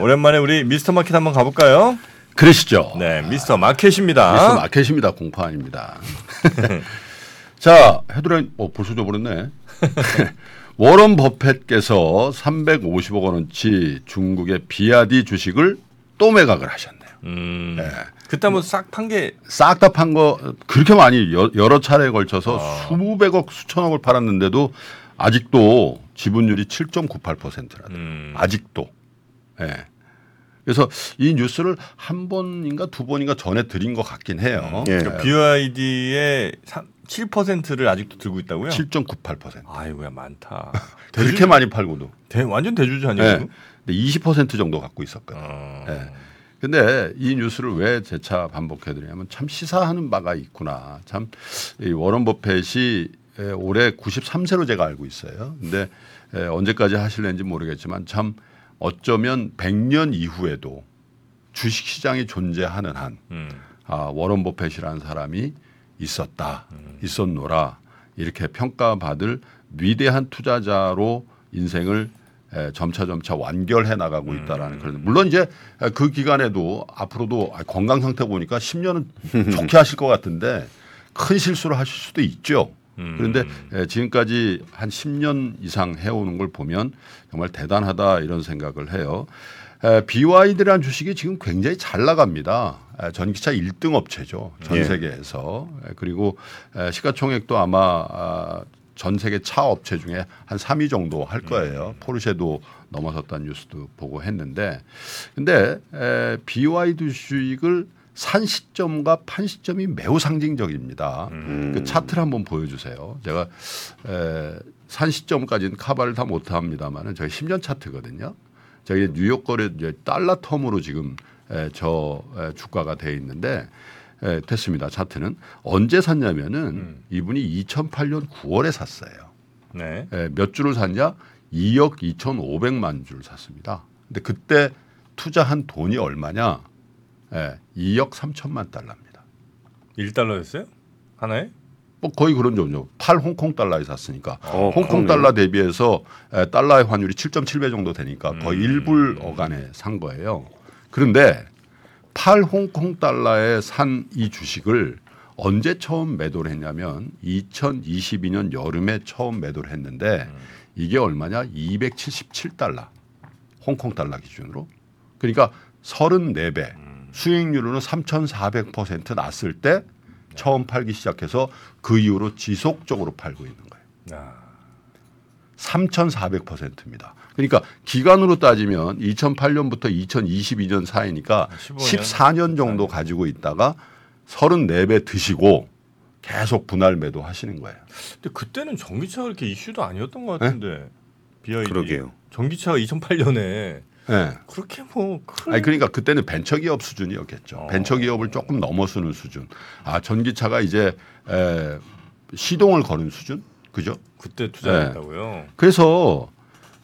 오랜만에 우리 미스터 마켓 한번 가볼까요? 그러시죠. 네, 미스터 마켓입니다. 미스터 마켓입니다. 공파입니다. 자, 헤드라인 어, 벌써 줘버렸네. 워런 버펫께서 350억 원어치 중국의 비아디 주식을 또 매각을 하셨네요. 음, 네. 그때 한번 싹판 게 싹 다 판 거 그렇게 많이 여, 여러 차례에 걸쳐서 아. 수백억 수천억을 팔았는데도 아직도 지분율이 7.98%라다. 음, 아직도. 예. 그래서 이 뉴스를 한 번인가 두 번인가 전에 드린 것 같긴 해요. 예. 그러니까 BYD의 7%를 아직도 들고 있다고요? 7.98%. 아이고야 많다. 그렇게 많이 팔고도. 대, 완전 대주주 아니에요? 예. 지금? 근데 20% 정도 갖고 있었거든요. 어, 예. 근데 이 뉴스를 왜 재차 반복해드리냐면 참 시사하는 바가 있구나. 참 이 워런 버펫이 에, 올해 93세로 제가 알고 있어요. 근데 에, 언제까지 하실는지 모르겠지만 참 어쩌면 100년 이후에도 주식 시장이 존재하는 한 음, 아, 워런 버펫이라는 사람이 있었다, 있었노라 이렇게 평가받을 위대한 투자자로 인생을 에, 점차 점차 완결해 나가고 있다라는 그런 물론 이제 그 기간에도 앞으로도 아, 건강 상태 보니까 10년은 좋게 하실 것 같은데 큰 실수를 하실 수도 있죠. 그런데 에, 지금까지 한 10년 이상 해오는 걸 보면 정말 대단하다 이런 생각을 해요. 에, BYD라는 주식이 지금 굉장히 잘 나갑니다. 에, 전기차 1등 업체죠. 전 예. 세계에서. 에, 그리고 에, 시가총액도 아마 아, 전 세계 차 업체 중에 한 3위 정도 할 거예요. 포르쉐도 넘어섰다는 뉴스도 보고 했는데 근데 에, BYD 주식을 산 시점과 판 시점이 매우 상징적입니다. 그 차트를 한번 보여주세요. 제가 에, 산 시점까지는 카바를 다 못합니다만은 저희 10년 차트거든요. 저희 뉴욕 거래 달러 텀으로 지금 에, 저 에, 주가가 돼 있는데 에, 됐습니다. 차트는 언제 샀냐면은 이분이 2008년 9월에 샀어요. 네. 에, 몇 주를 샀냐? 2억 2,500만 주를 샀습니다. 근데 그때 투자한 돈이 얼마냐? 예, 2억 3천만 달러입니다. 1달러였어요? 하나에? 뭐 거의 그런 정도. 8 홍콩 달러에 샀으니까 어, 홍콩 그러네요. 달러 대비해서 에, 달러의 환율이 7.7배 정도 되니까 거의 음. 1불 어간에 산 거예요. 그런데 8 홍콩 달러에 산 이 주식을 언제 처음 매도를 했냐면 2022년 여름에 처음 매도를 했는데 이게 얼마냐? 277달러. 홍콩 달러 기준으로. 그러니까 34배. 수익률로는 3,400% 났을 때 처음 팔기 시작해서 그 이후로 지속적으로 팔고 있는 거예요. 아, 3,400%입니다. 그러니까 기간으로 따지면 2008년부터 2022년 사이니까 15년. 14년 정도 가지고 있다가 34배 드시고 계속 분할 매도 하시는 거예요. 근데 그때는 전기차가 그렇게 이슈도 아니었던 것 같은데. BYD. 그러게요. 전기차가 2008년에 예. 그렇게 뭐 큰. 아니 그러니까 그때는 벤처기업 수준이었겠죠. 어. 벤처기업을 조금 넘어서는 수준. 아 전기차가 이제 에, 시동을 거는 수준, 그죠? 그때 투자했다고요. 그래서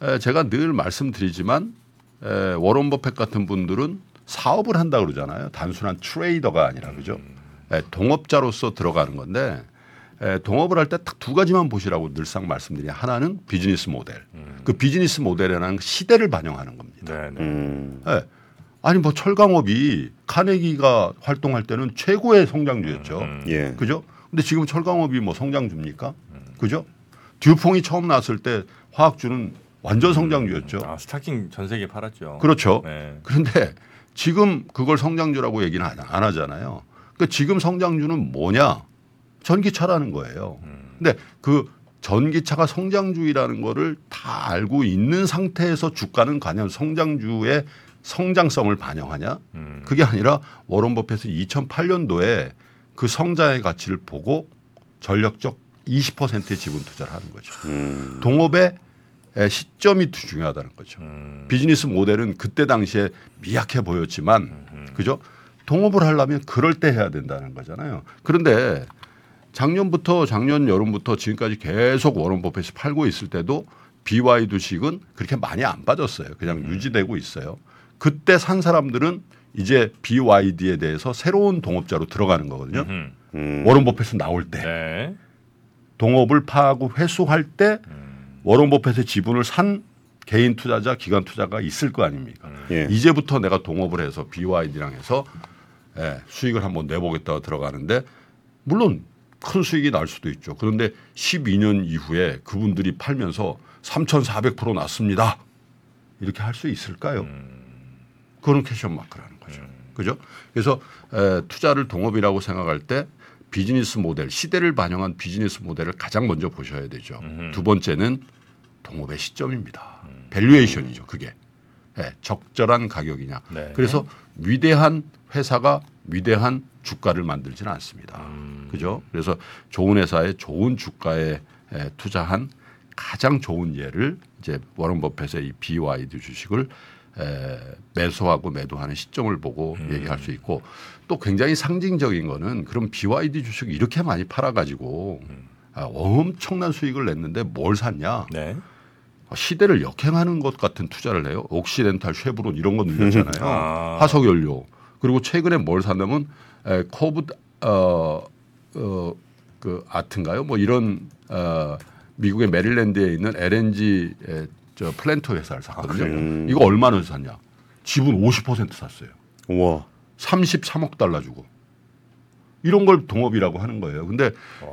에, 제가 늘 말씀드리지만 에, 워런 버펫 같은 분들은 사업을 한다 그러잖아요. 단순한 트레이더가 아니라 그죠? 에, 동업자로서 들어가는 건데 에, 동업을 할 때 딱 두 가지만 보시라고 늘상 말씀드리냐. 하나는 비즈니스 모델. 그 비즈니스 모델이라는 시대를 반영하는 겁니다. 네, 네. 음. 예. 아니 뭐 철강업이 카네기가 활동할 때는 최고의 성장주였죠. 음. 예. 그죠? 근데 지금 철강업이 뭐 성장주입니까? 그죠? 듀퐁이 처음 나왔을 때 화학주는 완전 성장주였죠. 아, 스타킹 전 세계 팔았죠. 그렇죠. 네. 그런데 지금 그걸 성장주라고 얘기는 안- 안 하잖아요. 그러니까 지금 성장주는 뭐냐? 전기차라는 거예요. 근데 그 전기차가 성장주의라는 거를 다 알고 있는 상태에서 주가는 과연 성장주의 성장성을 반영하냐? 음. 그게 아니라 워런 버핏은 2008년도에 그 성장의 가치를 보고 전력적 20%의 지분 투자를 하는 거죠. 음. 동업의 에, 시점이 중요하다는 거죠. 음. 비즈니스 모델은 그때 당시에 미약해 보였지만 그죠? 동업을 하려면 그럴 때 해야 된다는 거잖아요. 그런데 작년부터 작년 여름부터 지금까지 계속 워런 버핏이 팔고 있을 때도 BY 주식은 그렇게 많이 안 빠졌어요. 그냥 유지되고 있어요. 그때 산 사람들은 이제 BYD에 대해서 새로운 동업자로 들어가는 거거든요. 음. 음. 워런 버핏은 나올 때 네. 동업을 파하고 회수할 때 워런 버핏의 지분을 산 개인 투자자, 기관 투자가 있을 거 아닙니까? 예. 이제부터 내가 동업을 해서 BYD랑 해서 예, 수익을 한번 내보겠다고 들어가는데 물론 큰 수익이 날 수도 있죠. 그런데 12년 이후에 그분들이 팔면서 3,400% 났습니다. 이렇게 할 수 있을까요? 그거는 캐션 마크라는 거죠. 그죠? 그래서 에, 투자를 동업이라고 생각할 때 비즈니스 모델, 시대를 반영한 비즈니스 모델을 가장 먼저 보셔야 되죠. 두 번째는 동업의 시점입니다. valuation이죠. 그게 예, 적절한 가격이냐. 네. 그래서 위대한 회사가 위대한 주가를 만들지는 않습니다. 그죠? 그래서 좋은 회사에 좋은 주가에 에, 투자한 가장 좋은 예를 이제 워런 버핏의 이 BYD 주식을 에, 매수하고 매도하는 시점을 보고 얘기할 수 있고 또 굉장히 상징적인 거는 그럼 BYD 주식 이렇게 많이 팔아가지고 아, 엄청난 수익을 냈는데 뭘 샀냐? 네. 시대를 역행하는 것 같은 투자를 해요. 옥시덴탈, 쉐브론 이런 거 늘렸잖아요. 아. 화석 연료. 그리고 최근에 뭘 샀냐면 에, 코브 어 어 그 포인트인가요? 뭐 이런 어 미국의 메릴랜드에 있는 LNG 에, 저 플랜트 회사를 샀거든요. 그래요? 이거 얼마나 샀냐? 지분 50% 샀어요. 우와. 33억 달러 주고. 이런 걸 동업이라고 하는 거예요. 근데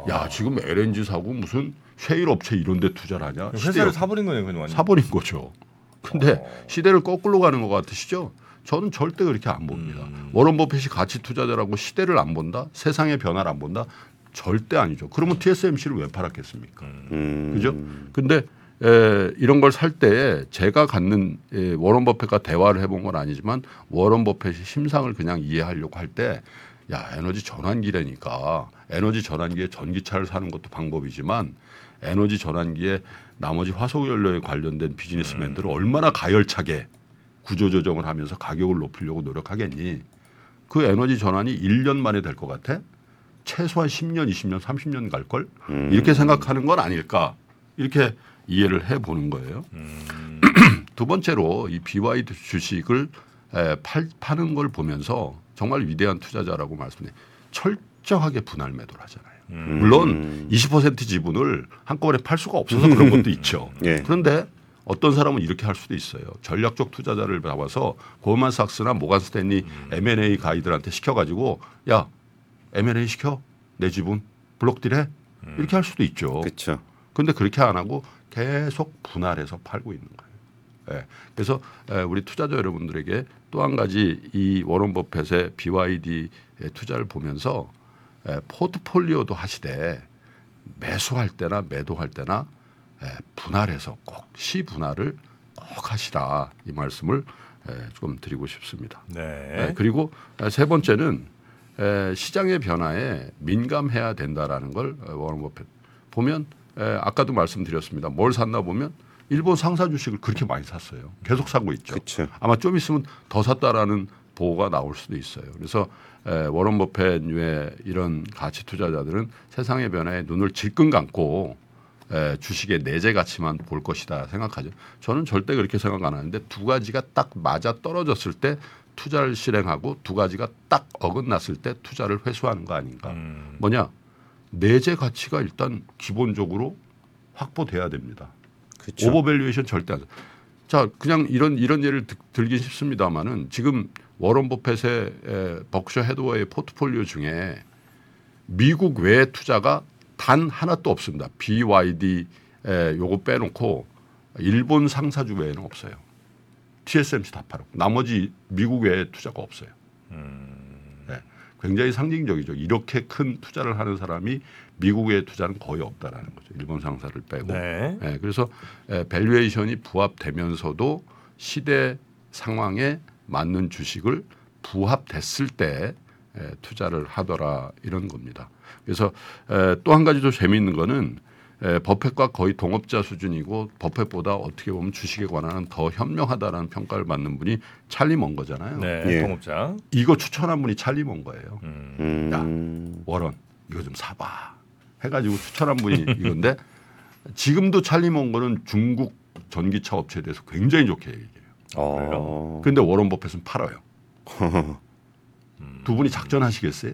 야 지금 LNG 사고 무슨 셰일 업체 이런 데 투자를 하냐? 회사를 시대에 사버린 거네요, 그냥 완전. 사버린 거죠. 근데 어. 시대를 거꾸로 가는 것 같으시죠? 저는 절대 그렇게 안 봅니다. 음. 워런 버핏이 가치 투자자라고 시대를 안 본다? 세상의 변화를 안 본다? 절대 아니죠. 그러면 TSMC를 왜 팔았겠습니까? 음. 그죠? 근데 에, 이런 걸 살 때 제가 갖는 에, 워런 버핏과 대화를 해본 건 아니지만 워런 버핏이 심상을 그냥 이해하려고 할 때 야 에너지 전환기라니까 에너지 전환기에 전기차를 사는 것도 방법이지만 에너지 전환기에 나머지 화석 연료에 관련된 비즈니스맨들을 얼마나 가열차게 구조 조정을 하면서 가격을 높이려고 노력하겠니? 그 에너지 전환이 1년 만에 될 것 같아? 최소한 10년, 20년, 30년 갈 걸? 음. 이렇게 생각하는 건 아닐까? 이렇게 이해를 해 보는 거예요. 음. 두 번째로 이 BYD 주식을 에, 팔, 파는 걸 보면서 정말 위대한 투자자라고 말씀드린 철저하게 분할 매도를 하잖아요. 음. 물론 20% 지분을 한꺼번에 팔 수가 없어서 그런 것도 있죠. 예. 그런데 어떤 사람은 이렇게 할 수도 있어요. 전략적 투자자를 잡아서 고만삭스나 모간 스탠리 M&A 가이들한테 시켜가지고 야 M&A 시켜 내 지분 블록딜해 이렇게 할 수도 있죠. 그렇죠. 근데 그렇게 안 하고 계속 분할해서 팔고 있는 거예요. 예. 그래서 에, 우리 투자자 여러분들에게 또 한 가지 이 워런 버핏의 BYD 의 투자를 보면서 에, 포트폴리오도 하시되 매수할 때나 매도할 때나 에, 분할해서 꼭 시 분할을 꼭 하시라 이 말씀을 에, 좀 드리고 싶습니다. 네. 에, 그리고 에, 세 번째는 에, 시장의 변화에 민감해야 된다라는 걸 어, 워런 버핏 보면 에, 아까도 말씀드렸습니다. 뭘 샀나 보면 일본 상사 주식을 그렇게 많이 샀어요. 계속 사고 있죠. 그렇죠. 아마 좀 있으면 더 샀다라는 보고가 나올 수도 있어요. 그래서 에, 워런 버핏의 이런 가치 투자자들은 세상의 변화에 눈을 질끈 감고 에, 주식의 내재 가치만 볼 것이다 생각하죠. 저는 절대 그렇게 생각 안 하는데 두 가지가 딱 맞아 떨어졌을 때 투자를 실행하고 두 가지가 딱 어긋났을 때 투자를 회수하는 거 아닌가. 음. 뭐냐 내재 가치가 일단 기본적으로 확보돼야 됩니다. 그렇죠. overvaluation 절대 안. 돼. 자, 그냥 이런 이런 예를 드- 들긴 쉽습니다만은 지금 워런 버핏의 에, 버크셔 해서웨이의 포트폴리오 중에 미국 외 투자가 단 하나도 없습니다. BYD 에, 요거 빼놓고 일본 상사주 외에는 없어요. TSMC 다 팔았고 나머지 미국 외에 투자가 없어요. 네, 굉장히 상징적이죠. 이렇게 큰 투자를 하는 사람이 미국의 투자는 거의 없다라는 거죠. 일본 상사를 빼고. 네. 예, 그래서 에, valuation이 부합되면서도 시대 상황에 맞는 주식을 부합됐을 때 에, 투자를 하더라 이런 겁니다. 그래서 또 한 가지 더 재미있는 거는 에, 버펫과 거의 동업자 수준이고 버펫보다 어떻게 보면 주식에 관한 더 현명하다라는 평가를 받는 분이 찰리 먼 거잖아요. 네. 예. 동업자. 이거 추천한 분이 찰리 먼 거예요. 음. 음. 워런 이거 좀 사봐 해가지고 추천한 분이 이건데 지금도 찰리 먼 거는 중국 전기차 업체에 대해서 굉장히 좋게 얘기해요. 어. 근데 워런 버핏은 팔아요. 두 분이 작전하시겠어요?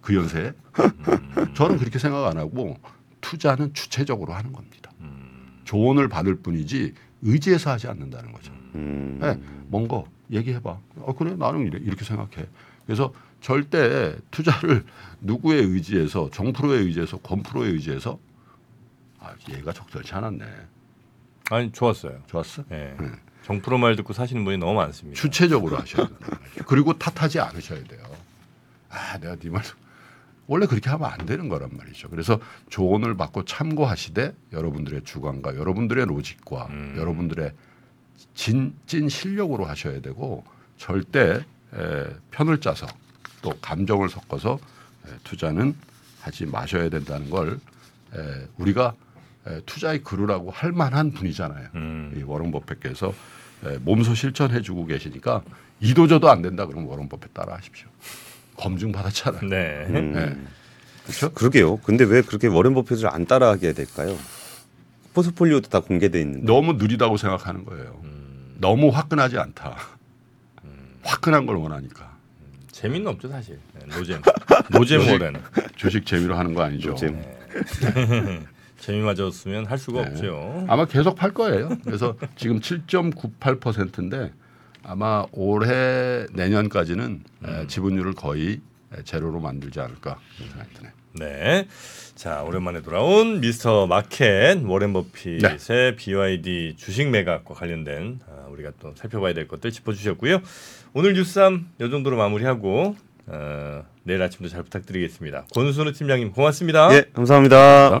그 연세에? 저는 그렇게 생각 안 하고 투자는 주체적으로 하는 겁니다. 조언을 받을 뿐이지 의지해서 하지 않는다는 거죠. 음. 네, 뭔가 얘기해봐. 어 그래 나는 이래, 이렇게 생각해. 그래서 절대 투자를 누구에 의지해서 정프로에 의지해서 건프로에 의지해서 아 얘가 적절치 않았네. 아니 좋았어요. 좋았어? 예. 네. 정프로 말 듣고 사시는 분이 너무 많습니다. 주체적으로 하셔야 된다. 그리고 탓하지 않으셔야 돼요. 아 내가 네 말. 원래 그렇게 하면 안 되는 거란 말이죠. 그래서 조언을 받고 참고하시되 여러분들의 주관과 여러분들의 로직과 음. 여러분들의 진, 찐 실력으로 하셔야 되고 절대 에, 편을 짜서 또 감정을 섞어서 에, 투자는 하지 마셔야 된다는 걸 에, 우리가 에, 투자의 그루라고 할 만한 분이잖아요. 음. 이 워런 버핏께서 에, 몸소 실천해주고 계시니까 이도저도 안 된다 그러면 워런 버핏 따라하십시오. 검증 받았잖아요. 네. 음. 네. 그렇죠? 그러게요. 근데 왜 그렇게 워렌 버핏을 안 따라하게 될까요? 포트폴리오도 다 공개돼 있는데. 너무 느리다고 생각하는 거예요. 음. 너무 화끈하지 않다. 화끈한 걸 원하니까 재미는 없죠 사실. 네, 노잼. 노잼 월에는 주식 재미로 하는 거 아니죠. 노잼. 재미마저 없으면 할 수가 네. 없죠. 아마 계속 팔 거예요. 그래서 지금 7.98%인데 아마 올해 내년까지는 에, 지분율을 거의 에, 제로로 만들지 않을까 생각이 드네요. 네. 자 오랜만에 돌아온 미스터 마켓 워렌 버핏의 네. BYD 주식 매각과 관련된 아, 우리가 또 살펴봐야 될 것들 짚어 주셨고요. 오늘 뉴스함 이 정도로 마무리하고 어, 내일 아침도 잘 부탁드리겠습니다. 권순우 팀장님 고맙습니다. 예, 감사합니다.